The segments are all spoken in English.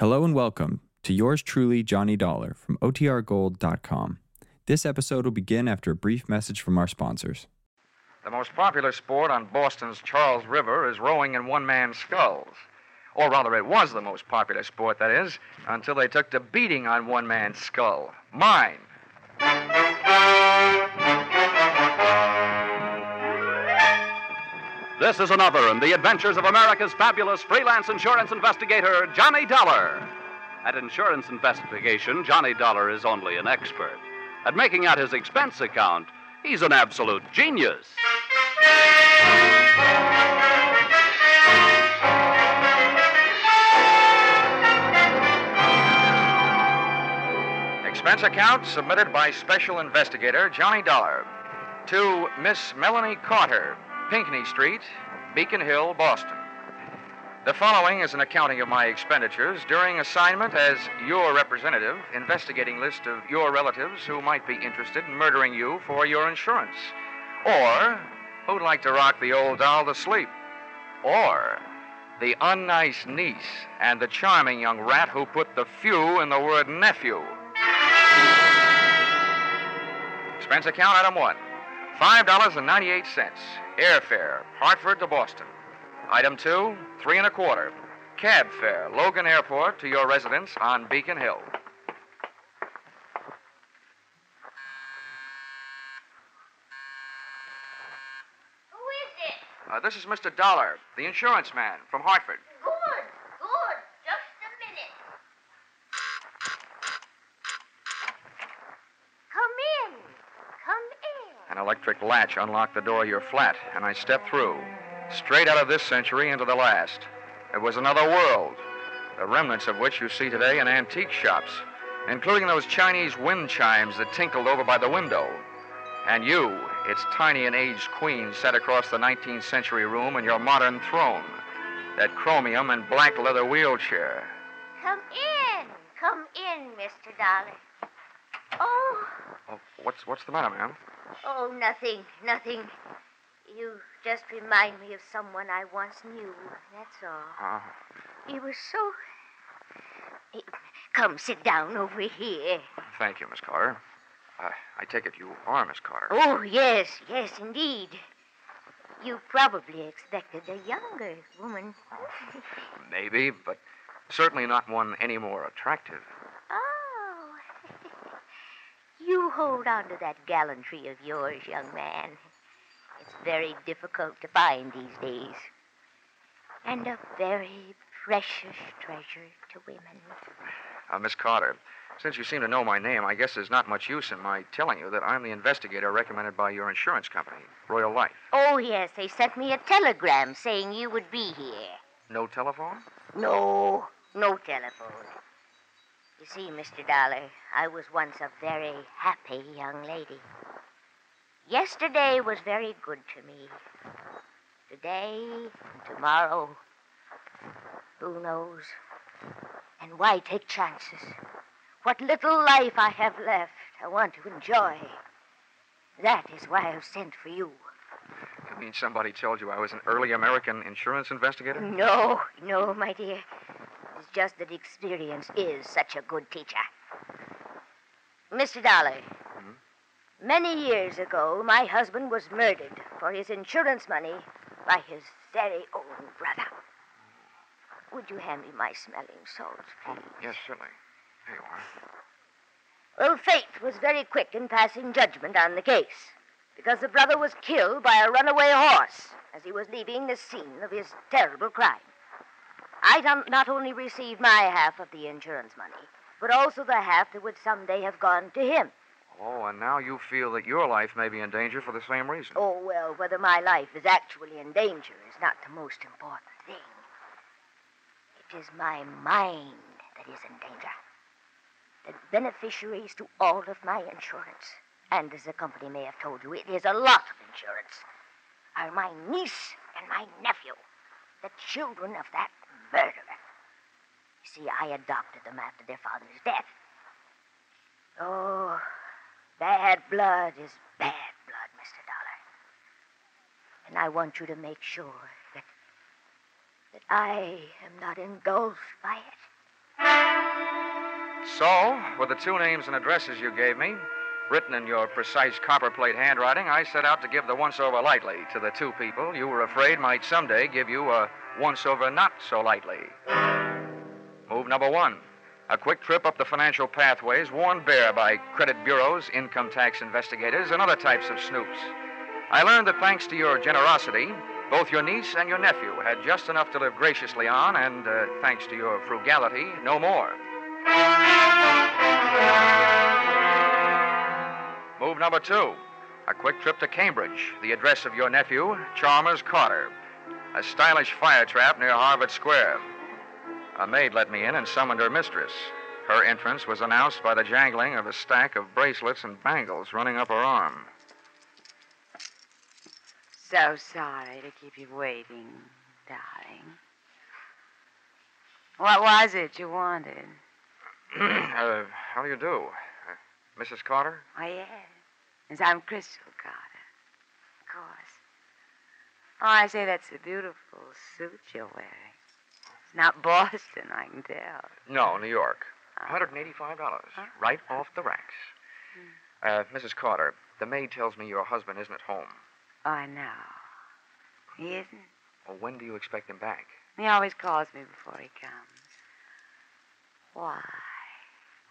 Hello and welcome to yours truly, Johnny Dollar from OTRGold.com. This episode will begin after a brief message from our sponsors. The most popular sport on Boston's Charles River is rowing in one man sculls. Or rather, it was the most popular sport, that is, until they took to beating on one man's skull. Mine. This is another in the adventures of America's fabulous freelance insurance investigator, Johnny Dollar. At insurance investigation, Johnny Dollar is only an expert. At making out his expense account, he's an absolute genius. Expense account submitted by Special Investigator Johnny Dollar to Miss Melanie Carter, Pinckney Street, Beacon Hill, Boston. The following is an accounting of my expenditures during assignment as your representative, investigating list of your relatives who might be interested in murdering you for your insurance, or who'd like to rock the old doll to sleep, or the unnice niece and the charming young rat who put the few in the word nephew. Expense account item one $5.98. Airfare, Hartford to Boston. Item two, three and a quarter. Cab fare, Logan Airport to your residence on Beacon Hill. Who is it? Uh, this is Mr. Dollar, the insurance man from Hartford. Good, good. Just a minute. Come in. Come in. An electric latch unlocked the door of your flat, and I stepped through, straight out of this century into the last. It was another world, the remnants of which you see today in antique shops, including those Chinese wind chimes that tinkled over by the window. And you, its tiny and aged queen, sat across the 19th century room in your modern throne, that chromium and black leather wheelchair. Come in. Come in, Mr. Dolly. Oh, Oh, what's, what's the matter, ma'am? Oh, nothing, nothing. You just remind me of someone I once knew. That's all. Uh, He was so. Come, sit down over here. thank you, Miss Carter. Uh, I take it you are Miss Carter. Oh, yes, yes, indeed. You probably expected a younger woman. Maybe, but certainly not one any more attractive. Oh. you hold on to that gallantry of yours, young man. It's very difficult to find these days. And a very precious treasure to women. Uh, Miss Carter, since you seem to know my name, I guess there's not much use in my telling you that I'm the investigator recommended by your insurance company, Royal Life. Oh, yes, they sent me a telegram saying you would be here. No telephone? No, no telephone. You see, Mr. Dollar, I was once a very happy young lady. Yesterday was very good to me. Today and tomorrow, who knows? And why take chances? What little life I have left, I want to enjoy. That is why I've sent for you. You mean somebody told you I was an early American insurance investigator? No, no, my dear. Just that experience is such a good teacher. Mr. Dollar, hmm? many years ago, my husband was murdered for his insurance money by his very own brother. Would you hand me my smelling salts, Oh, please? yes, certainly. Here you are. Well, fate was very quick in passing judgment on the case because the brother was killed by a runaway horse as he was leaving the scene of his terrible crime. I not only received my half of the insurance money, but also the half that would someday have gone to him. Oh, and now you feel that your life may be in danger for the same reason. Oh, well, whether my life is actually in danger is not the most important thing. It is my mind that is in danger. The beneficiaries to all of my insurance, and as the company may have told you, it is a lot of insurance, are my niece and my nephew, the children of that murderer. You see, I adopted them after their father's death. Oh, bad blood is bad blood, Mr. Dollar. And I want you to make sure that that I am not engulfed by it. So, with the two names and addresses you gave me, written in your precise copperplate handwriting, I set out to give the once over lightly to the two people you were afraid might someday give you a once over not so lightly. Move number one a quick trip up the financial pathways worn bare by credit bureaus, income tax investigators, and other types of snoops. I learned that thanks to your generosity, both your niece and your nephew had just enough to live graciously on, and uh, thanks to your frugality, no more. Move number two a quick trip to Cambridge, the address of your nephew, Chalmers Carter, a stylish fire trap near Harvard Square. A maid let me in and summoned her mistress. Her entrance was announced by the jangling of a stack of bracelets and bangles running up her arm. So sorry to keep you waiting, darling. What was it you wanted? uh, how do you do? Mrs. Carter? Oh, yes. Yes, I'm Crystal Carter. Of course. Oh, I say that's a beautiful suit you're wearing. It's not Boston, I can tell. No, New York. Ah. $185. Huh? Right off the racks. Hmm. Uh, Mrs. Carter, the maid tells me your husband isn't at home. Oh, I know. He isn't. Well, when do you expect him back? He always calls me before he comes. Why?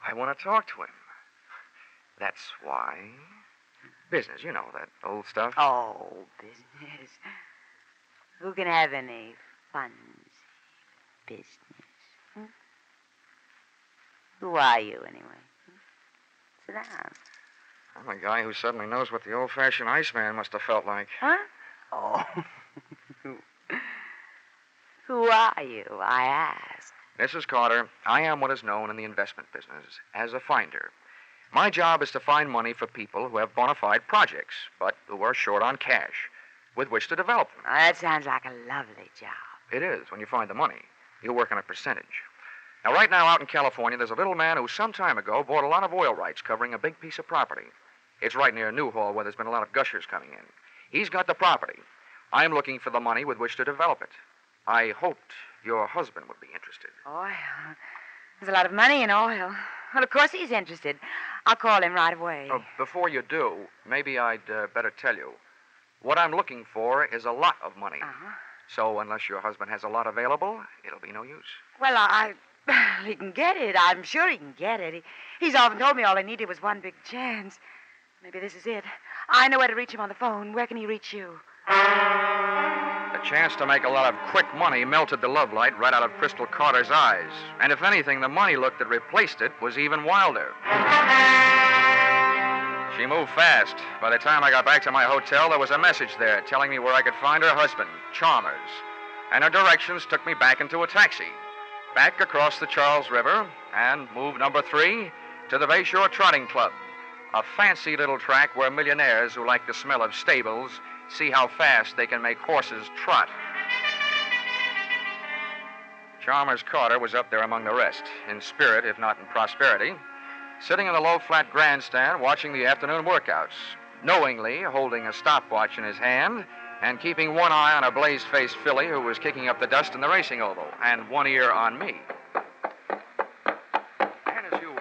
I want to talk to him. That's why. Business, you know, that old stuff. Oh, business. Who can have any fun business? hmm? Who are you, anyway? hmm? Sit down. I'm a guy who suddenly knows what the old fashioned Iceman must have felt like. Huh? Oh. Who are you, I ask? Mrs. Carter, I am what is known in the investment business as a finder. My job is to find money for people who have bona fide projects, but who are short on cash with which to develop them. Oh, that sounds like a lovely job. It is when you find the money. You work on a percentage. Now, right now out in California, there's a little man who some time ago bought a lot of oil rights covering a big piece of property. It's right near Newhall where there's been a lot of gushers coming in. He's got the property. I'm looking for the money with which to develop it. I hoped your husband would be interested. Oil. There's a lot of money in oil. Well, of course he's interested. I'll call him right away. Oh, before you do, maybe I'd uh, better tell you. What I'm looking for is a lot of money. Uh-huh. So, unless your husband has a lot available, it'll be no use. Well, I, he can get it. I'm sure he can get it. He, he's often told me all he needed was one big chance. Maybe this is it. I know where to reach him on the phone. Where can he reach you? Chance to make a lot of quick money melted the love light right out of Crystal Carter's eyes. And if anything, the money look that replaced it was even wilder. She moved fast. By the time I got back to my hotel, there was a message there telling me where I could find her husband, Chalmers. And her directions took me back into a taxi, back across the Charles River, and move number three to the Bayshore Trotting Club, a fancy little track where millionaires who like the smell of stables see how fast they can make horses trot. Chalmers Carter was up there among the rest, in spirit, if not in prosperity, sitting in the low flat grandstand watching the afternoon workouts, knowingly holding a stopwatch in his hand and keeping one eye on a blaze faced filly who was kicking up the dust in the racing oval, and one ear on me. And as you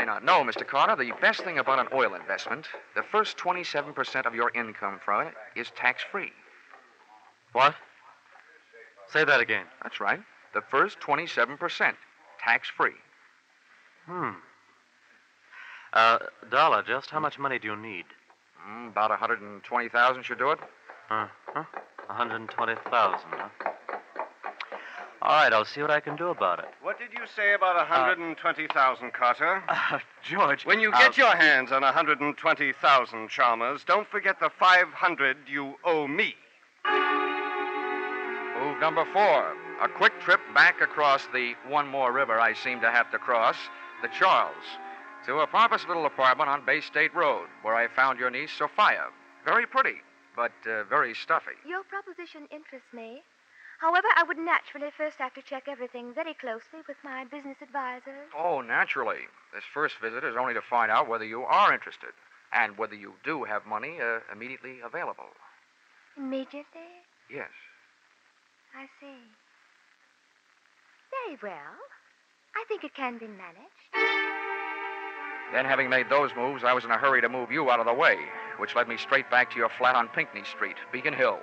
may not know, Mr. Carter, the best thing about an oil investment, the first 27% of your income from it is tax free. What? Say that again. That's right. The first 27%, tax free. Hmm. Uh, Dollar, just how much money do you need? Mm, about 120,000 should do it. Uh huh. 120,000, huh? All right, I'll see what I can do about it. What did you say about 120,000, Carter? Uh, George. When you I'll- get your hands on 120,000, Chalmers, don't forget the 500 you owe me. Move number four. A quick trip back across the one more river I seem to have to cross, the Charles, to a pompous little apartment on Bay State Road, where I found your niece, Sophia. Very pretty, but uh, very stuffy. Your proposition interests me. However, I would naturally first have to check everything very closely with my business advisors. Oh, naturally. This first visit is only to find out whether you are interested and whether you do have money uh, immediately available. Immediately? Yes. I see. Very well. I think it can be managed. Then, having made those moves, I was in a hurry to move you out of the way, which led me straight back to your flat on Pinckney Street, Beacon Hill.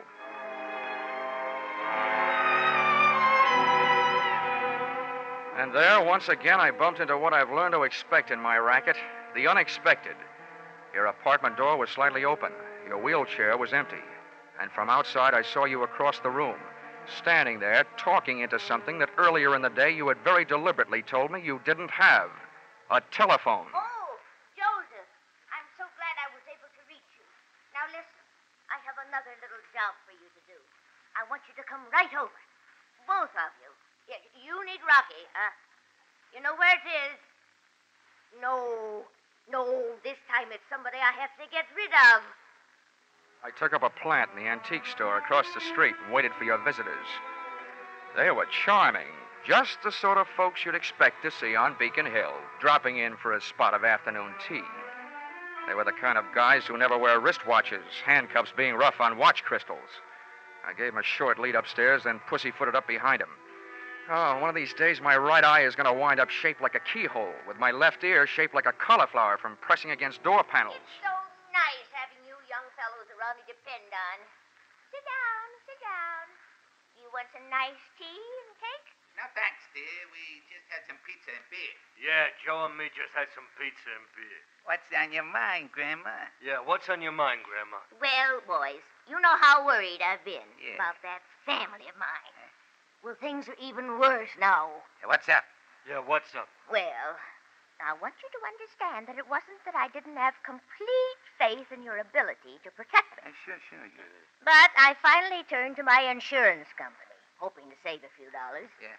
And there, once again, I bumped into what I've learned to expect in my racket the unexpected. Your apartment door was slightly open, your wheelchair was empty, and from outside I saw you across the room, standing there talking into something that earlier in the day you had very deliberately told me you didn't have a telephone. Oh, Joseph, I'm so glad I was able to reach you. Now listen, I have another little job for you to do. I want you to come right over. Both of you. You need Rocky, huh? You know where it is? No, no, this time it's somebody I have to get rid of. I took up a plant in the antique store across the street and waited for your visitors. They were charming, just the sort of folks you'd expect to see on Beacon Hill, dropping in for a spot of afternoon tea. They were the kind of guys who never wear wristwatches, handcuffs being rough on watch crystals. I gave them a short lead upstairs, then pussyfooted up behind them. Oh, one of these days, my right eye is going to wind up shaped like a keyhole, with my left ear shaped like a cauliflower from pressing against door panels. It's so nice having you young fellows around to depend on. Sit down, sit down. You want some nice tea and cake? No, thanks, dear. We just had some pizza and beer. Yeah, Joe and me just had some pizza and beer. What's on your mind, Grandma? Yeah, what's on your mind, Grandma? Well, boys, you know how worried I've been Yeah. about that family of mine. Well, things are even worse now. Hey, what's up? Yeah, what's up? Well, I want you to understand that it wasn't that I didn't have complete faith in your ability to protect me. Uh, sure, sure. Yeah. But I finally turned to my insurance company, hoping to save a few dollars. Yeah.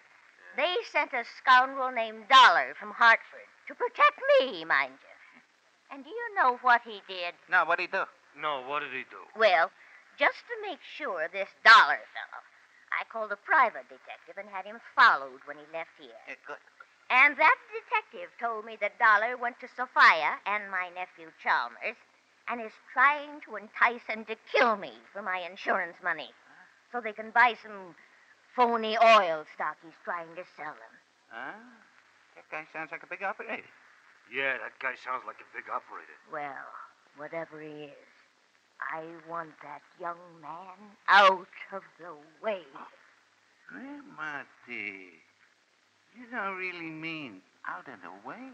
They sent a scoundrel named Dollar from Hartford to protect me, mind you. And do you know what he did? No, what'd he do? No, what did he do? Well, just to make sure this Dollar fellow, I called a private detective and had him followed when he left here. Yeah, good. And that detective told me that Dollar went to Sophia and my nephew Chalmers and is trying to entice them to kill me for my insurance money so they can buy some phony oil stock he's trying to sell them. Huh? That guy sounds like a big operator. Yeah, that guy sounds like a big operator. Well, whatever he is, I want that young man out of the way. Eh, Grandma, dear. You don't really mean out of the way.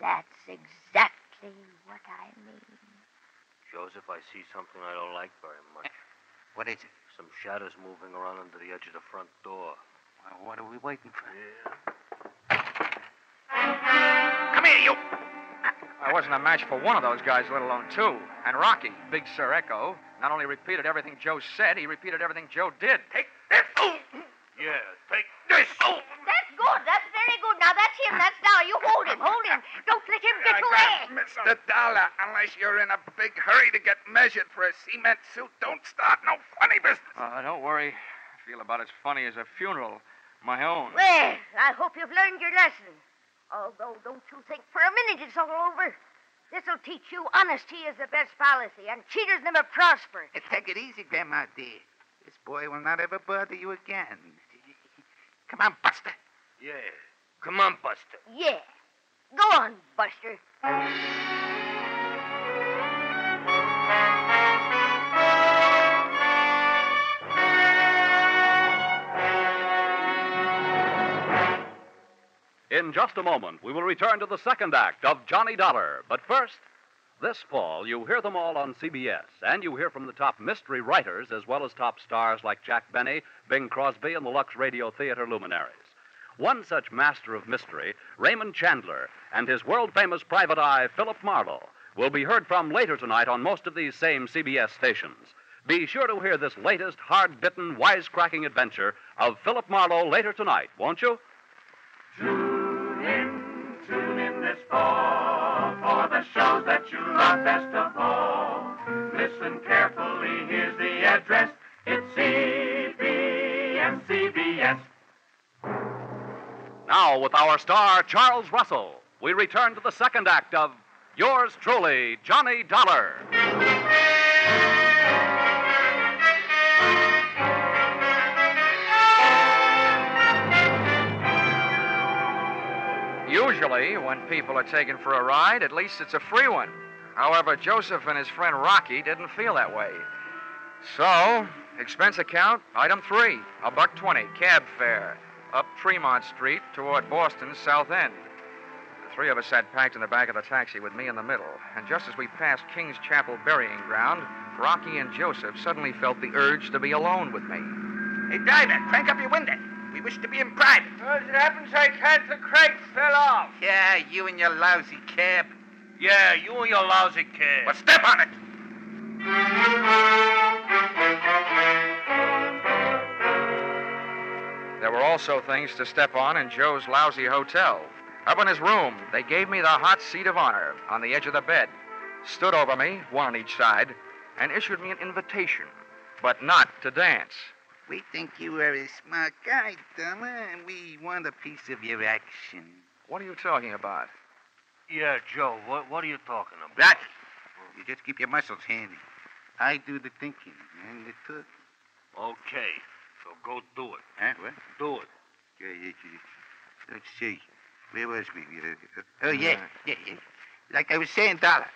That's exactly what I mean. Joseph, I see something I don't like very much. Eh, what is it? Some shadows moving around under the edge of the front door. Well, what are we waiting for? Yeah. Come here, you. I wasn't a match for one of those guys, let alone two. And Rocky, Big Sir Echo, not only repeated everything Joe said, he repeated everything Joe did. Take this. Oh. Yeah, take This. Oh. That's good. That's very good. Now that's him. That's Dollar. You hold him. Hold him. Don't let him get away. Mr. Dollar, unless you're in a big hurry to get measured for a cement suit, don't start no funny business. Uh, don't worry. I feel about as funny as a funeral. My own. Well, I hope you've learned your lesson. Although, don't you think for a minute it's all over. This'll teach you honesty is the best policy, and cheaters never prosper. Hey, take it easy, Grandma, dear. This boy will not ever bother you again. Come on, Buster. Yeah. Come on, Buster. Yeah. Go on, Buster. In just a moment, we will return to the second act of Johnny Dollar. But first, this fall, you hear them all on CBS, and you hear from the top mystery writers as well as top stars like Jack Benny, Bing Crosby, and the Lux Radio Theater luminaries. One such master of mystery, Raymond Chandler, and his world famous private eye, Philip Marlowe, will be heard from later tonight on most of these same CBS stations. Be sure to hear this latest, hard bitten, wisecracking adventure of Philip Marlowe later tonight, won't you? In, fall for the shows that you love best of all. Listen carefully, here's the address. It's CBS, CBS. Now, with our star, Charles Russell, we return to the second act of Yours Truly, Johnny Dollar. Usually, when people are taken for a ride, at least it's a free one. However, Joseph and his friend Rocky didn't feel that way. So, expense account, item three, a buck twenty, cab fare, up Tremont Street toward Boston's south end. The three of us sat packed in the back of the taxi with me in the middle, and just as we passed King's Chapel burying ground, Rocky and Joseph suddenly felt the urge to be alone with me. Hey, driver, crank up your window. We wish to be in private. As it happens, I can't. The crates fell off. Yeah, you and your lousy cab. Yeah, you and your lousy kid. Well, step on it. There were also things to step on in Joe's lousy hotel. Up in his room, they gave me the hot seat of honor on the edge of the bed, stood over me, one on each side, and issued me an invitation, but not to dance. We think you are a smart guy, Dollar, and we want a piece of your action. What are you talking about? Yeah, Joe, what, what are you talking about? That. You just keep your muscles handy. I do the thinking and the talking. Okay, so go do it. Huh? What? Do it. Yeah, yeah, yeah. Let's see. Where was we? Uh, uh Oh, yeah, uh. yeah, yeah. Like I was saying, Dollar,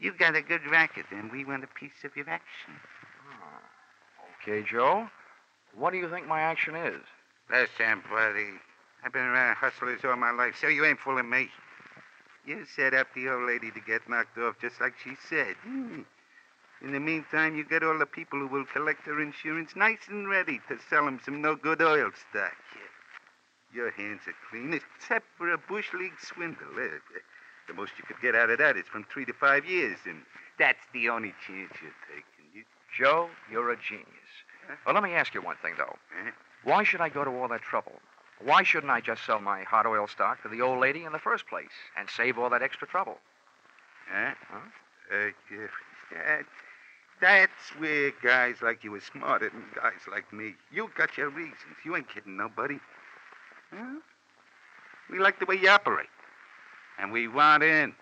you've got a good racket, and we want a piece of your action. Hmm. Okay, Joe. What do you think my action is? Listen, buddy, I've been around hustlers all my life, so you ain't fooling me. You set up the old lady to get knocked off just like she said. Hmm. In the meantime, you get all the people who will collect her insurance nice and ready to sell 'em some no-good oil stock. Your hands are clean, except for a bush league swindle. The most you could get out of that is from three to five years, and that's the only chance you're taking. You... Joe, you're a genius. Well, let me ask you one thing, though. Eh? Why should I go to all that trouble? Why shouldn't I just sell my hot oil stock to the old lady in the first place and save all that extra trouble? Huh? Uh, yeah, that, that's where guys like you are smarter than guys like me. You got your reasons. You ain't kidding nobody. Huh? We like the way you operate. And we want in.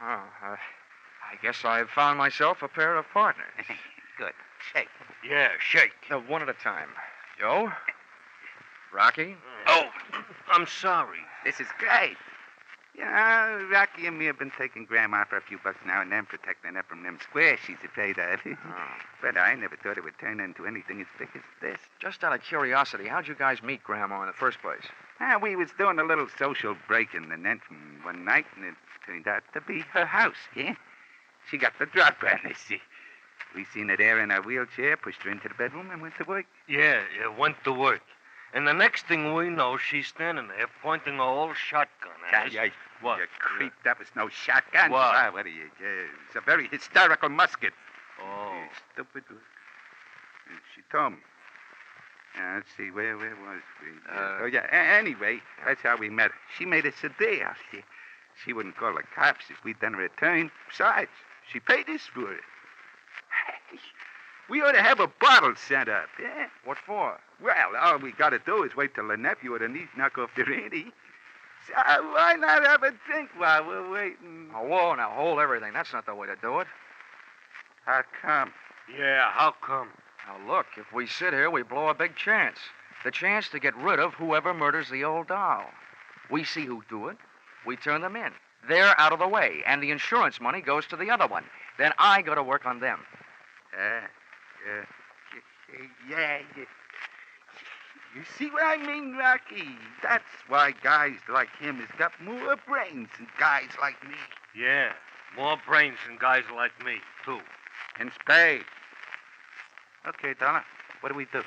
Oh, uh, I guess I've found myself a pair of partners. Good. Shake. Yeah, shake. Now, one at a time. Joe? Rocky? Oh, I'm sorry. This is great. Yeah, Rocky and me have been taking Grandma for a few bucks now and then, protecting her from them squares she's afraid of. but I never thought it would turn into anything as big as this. Just out of curiosity, how'd you guys meet Grandma in the first place? Ah, we was doing a little social break-in the entering one night, and it turned out to be her house, yeah? She got the drop on us. see. We seen her there in her wheelchair, pushed her into the bedroom, and went to work. Yeah, yeah, went to work. And the next thing we know, she's standing there pointing a old shotgun at us. Yeah, yeah, What? You creep. That was no shotgun. What? Ah, what are you? Yeah, it's a very hysterical musket. Oh. You stupid. And She told me. Now, let's see, where where was we? Uh, oh, yeah. A- anyway, that's how we met her. She made us a deal. She, she wouldn't call the cops if we'd done her a turn. Besides, she paid us for it. We ought to have a bottle sent up, yeah? What for? Well, all we got to do is wait till the nephew or the niece knock off the ante. So why not have a drink while we're waiting? Oh, whoa, now hold everything. That's not the way to do it. How come? Yeah, how come? Now, look, if we sit here, we blow a big chance. The chance to get rid of whoever murders the old doll. We see who do it. We turn them in. They're out of the way, and the insurance money goes to the other one. Then I go to work on them. Uh, uh, yeah, yeah. You see what I mean, Rocky? That's why guys like him has got more brains than guys like me. Yeah, more brains than guys like me, too. In spades. Okay, Dollar, what do we do?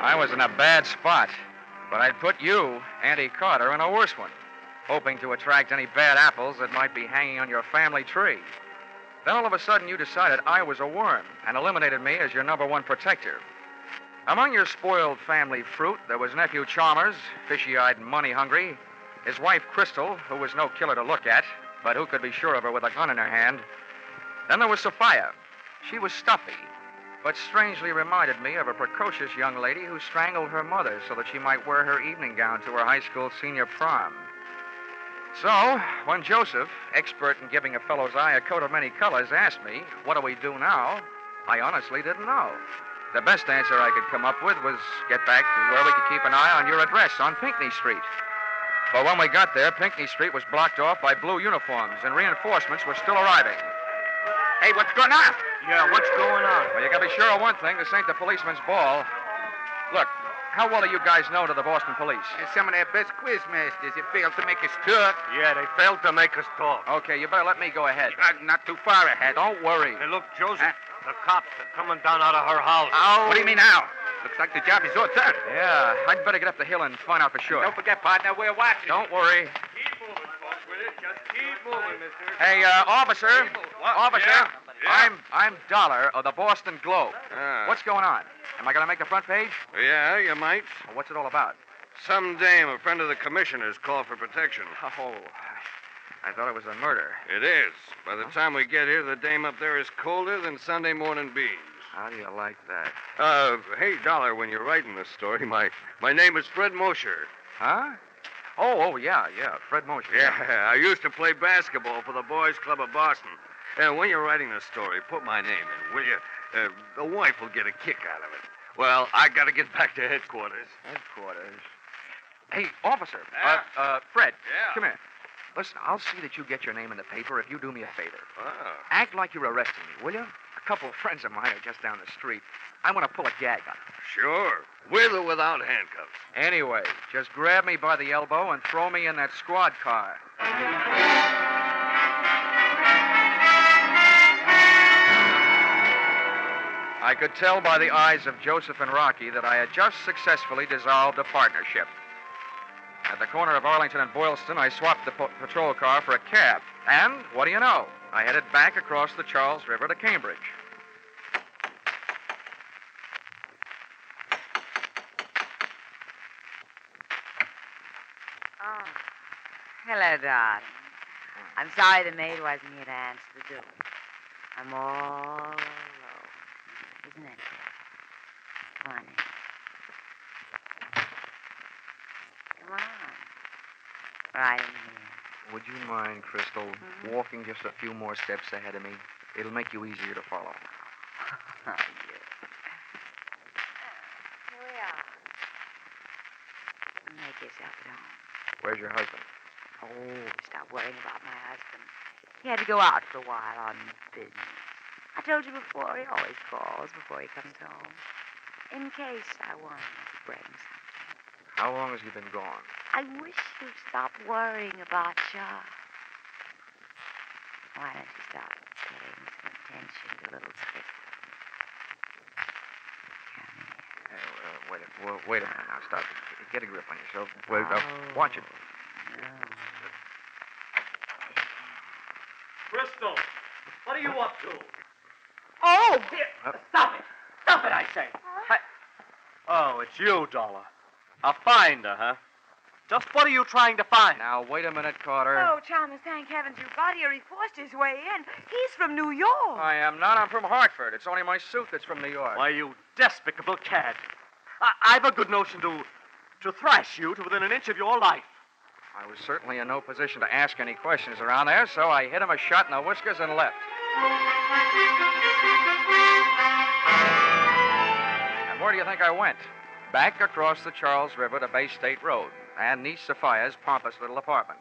I was in a bad spot, but I'd put you, Auntie Carter, in a worse one, hoping to attract any bad apples that might be hanging on your family tree. Then all of a sudden you decided I was a worm and eliminated me as your number one protector. Among your spoiled family fruit, there was nephew Chalmers, fishy eyed and money hungry, his wife Crystal, who was no killer to look at, but who could be sure of her with a gun in her hand. Then there was Sophia. She was stuffy, but strangely reminded me of a precocious young lady who strangled her mother so that she might wear her evening gown to her high school senior prom. So, when Joseph, expert in giving a fellow's eye a coat of many colors, asked me, What do we do now? I honestly didn't know. The best answer I could come up with was get back to where we could keep an eye on your address on Pinckney Street. But when we got there, Pinckney Street was blocked off by blue uniforms, and reinforcements were still arriving. Hey, what's going on? Yeah, what's going on? Well, you gotta be sure of one thing. This ain't the policeman's ball. Look, how well are you guys known to the Boston police? And some of their best quiz masters have failed to make us talk. Yeah, they failed to make us talk. Okay, you better let me go ahead. Uh, not too far ahead. Don't worry. Hey, look, Joseph, the cops are coming down out of her house. How? What do you mean now? Looks like the job is all done. Yeah, I'd better get up the hill and find out for sure. Don't forget, partner, we're watching. Don't worry. Keep moving, folks, with it. Just keep moving, mister. Hey, uh, officer. Officer. Yeah? Yeah? I'm I'm Dollar of the Boston Globe. Ah. What's going on? Am I going to make the front page? Yeah, you might. Well, what's it all about? Some dame, a friend of the commissioner's, called for protection. Oh, I thought it was a murder. It is. By the time we get here, the dame up there is colder than Sunday morning beans. How do you like that? Uh, hey, Dollar, when you're writing this story, my, my name is Fred Mosher. Huh? Oh, oh, yeah, yeah. Fred Mosher. Yeah, I used to play basketball for the Boys Club of Boston. And when you're writing this story, put my name in, will you? Uh, the wife will get a kick out of it. Well, I gotta get back to headquarters. Headquarters. Hey, officer. Yeah? Uh, uh, Fred. Yeah? Come here. Listen, I'll see that you get your name in the paper if you do me a favor. Oh. Act like you're arresting me, will you? A couple of friends of mine are just down the street. I want to pull a gag on them. Sure. With or without handcuffs. Anyway, just grab me by the elbow and throw me in that squad car. I could tell by the eyes of Joseph and Rocky that I had just successfully dissolved a partnership. At the corner of Arlington and Boylston, I swapped the po- patrol car for a cab. And what do you know? I headed back across the Charles River to Cambridge. Oh. Hello, darling. I'm sorry the maid wasn't here to answer the door. I'm all Isn't that funny? Come on. Right in here. Would you mind, Crystal, mm-hmm. walking just a few more steps ahead of me? It'll make you easier to follow. Oh, you. Here we are. Make yourself at home. Where's your husband? Oh, stop worrying about my husband. He had to go out for a while on business. I told you before, he always calls before he comes home. In case I wanted to bring something. How long has he been gone? I wish you'd stop worrying about Chuck. Why don't you stop paying some attention to little Cricket? Hey, uh, wait, a, well, wait a minute now. Stop. Get a grip on yourself. Wait, uh, Oh. watch it. Crystal, what are you up to? Oh! Uh, Stop it! Stop it, I say! I- Oh, it's you, Dollar. A finder, huh? Just what are you trying to find? Now, wait a minute, Carter. Oh, Chalmers, thank heavens you got here. He forced his way in. He's from New York. I am not. I'm from Hartford. It's only my suit that's from New York. Why, you despicable cad. I- I've a good notion to to thrash you to within an inch of your life. I was certainly in no position to ask any questions around there, so I hit him a shot in the whiskers and left. Where do you think I went? Back across the Charles River to Bay State Road and Niece Sophia's pompous little apartment.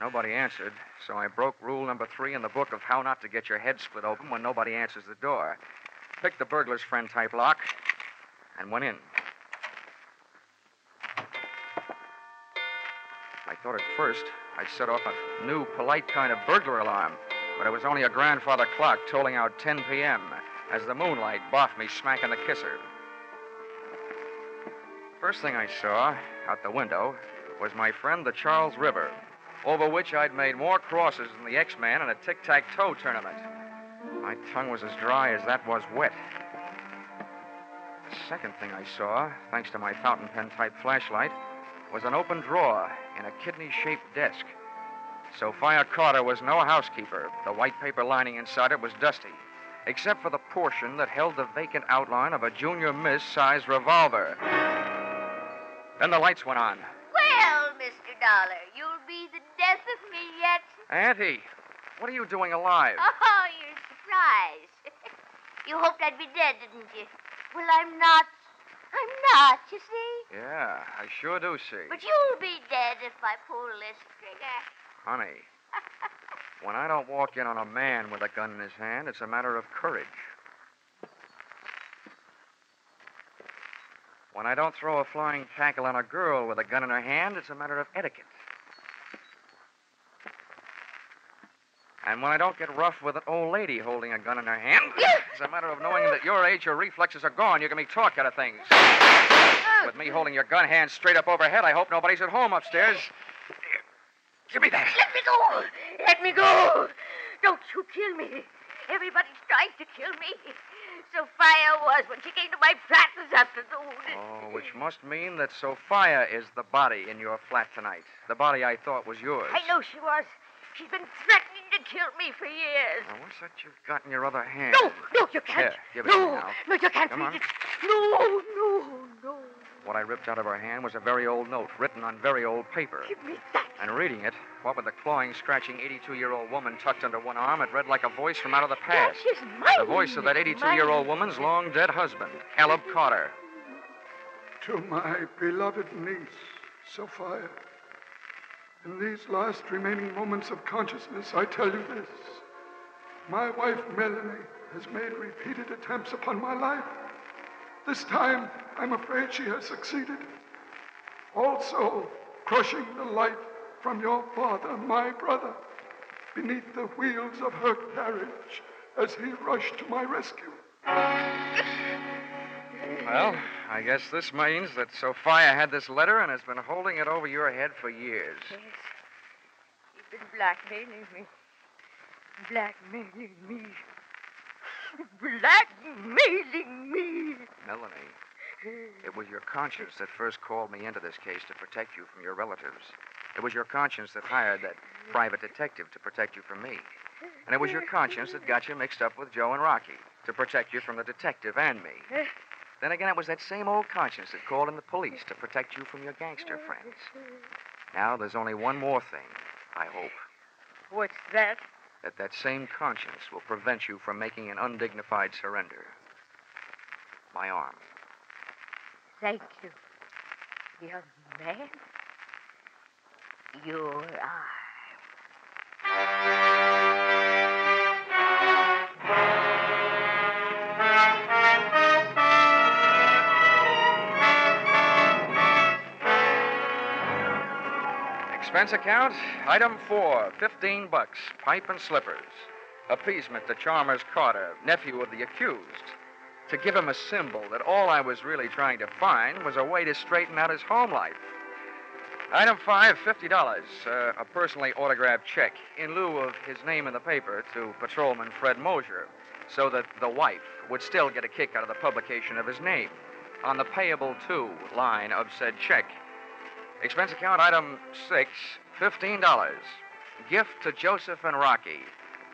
Nobody answered, so I broke rule number three in the book of how not to get your head split open when nobody answers the door. Picked the burglar's friend type lock and went in. I thought at first I'd set off a new, polite kind of burglar alarm, but it was only a grandfather clock tolling out 10 p.m. as the moonlight boffed me smack in the kisser. First thing I saw out the window was my friend the Charles River, over which I'd made more crosses than the X-Man in a tic-tac-toe tournament. My tongue was as dry as that was wet. The second thing I saw, thanks to my fountain pen type flashlight, was an open drawer in a kidney shaped desk. Sophia Carter was no housekeeper. The white paper lining inside it was dusty, except for the portion that held the vacant outline of a junior miss size revolver. Then the lights went on. Well, Mr. Dollar, you'll be the death of me yet. Auntie, What are you doing alive? Oh, you're surprised. you hoped I'd be dead, didn't you? Well, I'm not. I'm not, you see? Yeah, I sure do see. But you'll be dead if I pull this trigger. Honey, when I don't walk in on a man with a gun in his hand, it's a matter of courage. When I don't throw a flying tackle on a girl with a gun in her hand, it's a matter of etiquette. And when I don't get rough with an old lady holding a gun in her hand, it's a matter of knowing that at your age your reflexes are gone. You can be talk out of things. With me holding your gun hand straight up overhead, I hope nobody's at home upstairs. Give me that. Let me go! Let me go! Don't you kill me. Everybody's trying to kill me. Sophia was when she came to my flat this afternoon. Oh, which must mean that Sophia is the body in your flat tonight. The body I thought was yours. I know she was. She's been threatening to kill me for years. Now, what's that you've got in your other hand? No, no, you can't. Here, give it to no, me now. no, you can't Come read on. it. No, no, no. What I ripped out of her hand was a very old note written on very old paper. Give me that. And reading it, what with the clawing, scratching 82 year old woman tucked under one arm, it read like a voice from out of the past. That is mine. The voice of that 82 year old woman's long dead husband, Caleb Carter. To my beloved niece, Sophia. In these last remaining moments of consciousness, I tell you this. My wife, Melanie, has made repeated attempts upon my life. This time, I'm afraid she has succeeded. Also, crushing the life from your father, my brother, beneath the wheels of her carriage as he rushed to my rescue. Well, I guess this means that Sophia had this letter and has been holding it over your head for years. Yes. She's been blackmailing me. Blackmailing me. Blackmailing me. Melanie, it was your conscience that first called me into this case to protect you from your relatives. It was your conscience that hired that private detective to protect you from me. And it was your conscience that got you mixed up with Joe and Rocky to protect you from the detective and me. Then again, it was that same old conscience that called in the police to protect you from your gangster friends. Now, there's only one more thing, I hope. What's that? That that same conscience will prevent you from making an undignified surrender. My arm. Thank you, young man. Your. Expense account, item four, 15 bucks, pipe and slippers. Appeasement to Chalmers Carter, nephew of the accused. To give him a symbol that all I was really trying to find was a way to straighten out his home life. Item five, $50, uh, a personally autographed check in lieu of his name in the paper to Patrolman Fred Mosher, so that the wife would still get a kick out of the publication of his name on the payable to line of said check. Expense account item six, $15. Gift to Joseph and Rocky.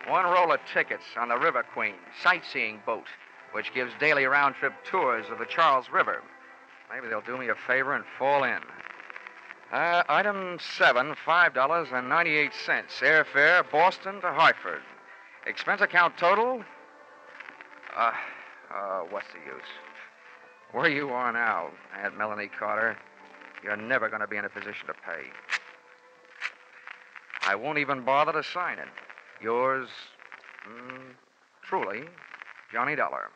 One roll of tickets on the River Queen sightseeing boat, which gives daily round trip tours of the Charles River. Maybe they'll do me a favor and fall in. Uh, item seven, $5.98. Airfare Boston to Hartford. Expense account total? Uh, uh, what's the use? Where you are now, Aunt Melanie Carter, you're never going to be in a position to pay. I won't even bother to sign it. Yours, mm, truly, Johnny Dollar.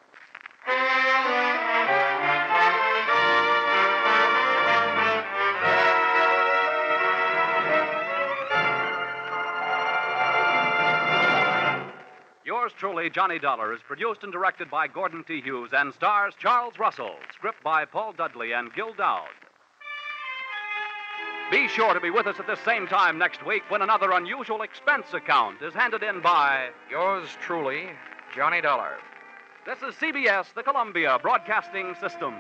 Yours truly, Johnny Dollar, is produced and directed by Gordon T. Hughes and stars Charles Russell. Script by Paul Dudley and Gil Doud. Be sure to be with us at this same time next week when another unusual expense account is handed in by Yours truly, Johnny Dollar. This is CBS, the Columbia Broadcasting System.